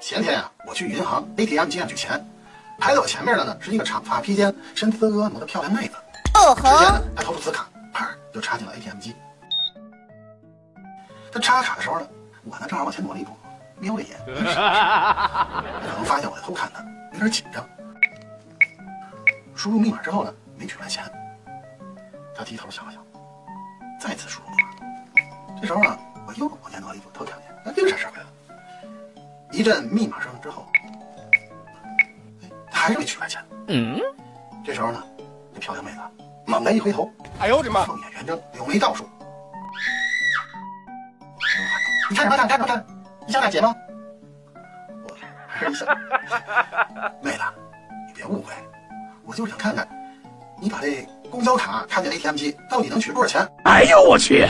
前天啊，我去银行 ATM 机上取钱，排在我前面的呢是一个长发披肩、身姿婀娜的漂亮妹子。哦只见吼呢，她掏出磁卡，啪就插进了 ATM 机。她插卡的时候呢，我呢正好往前挪了一步，瞄了一眼，她可能发现我在偷看她，有点紧张。输入密码之后呢，没取出来钱。她低头想了想，再次输入密码。这时候呢，我又往前挪了一步，偷看了一眼，那又啥事儿回来了。一阵密码声之后，哎，他还是没取出来钱。嗯，这时候呢，这漂亮妹子猛地一回头，哎呦我的妈！凤眼圆睁，柳眉倒竖。我喊道：“你看什么看？看什么看？你想打劫吗？”我还是一笑：“ 妹子，你别误会，我就是想看看，你把这公交卡插进 ATM 机到底能取多少钱。哎呦我去！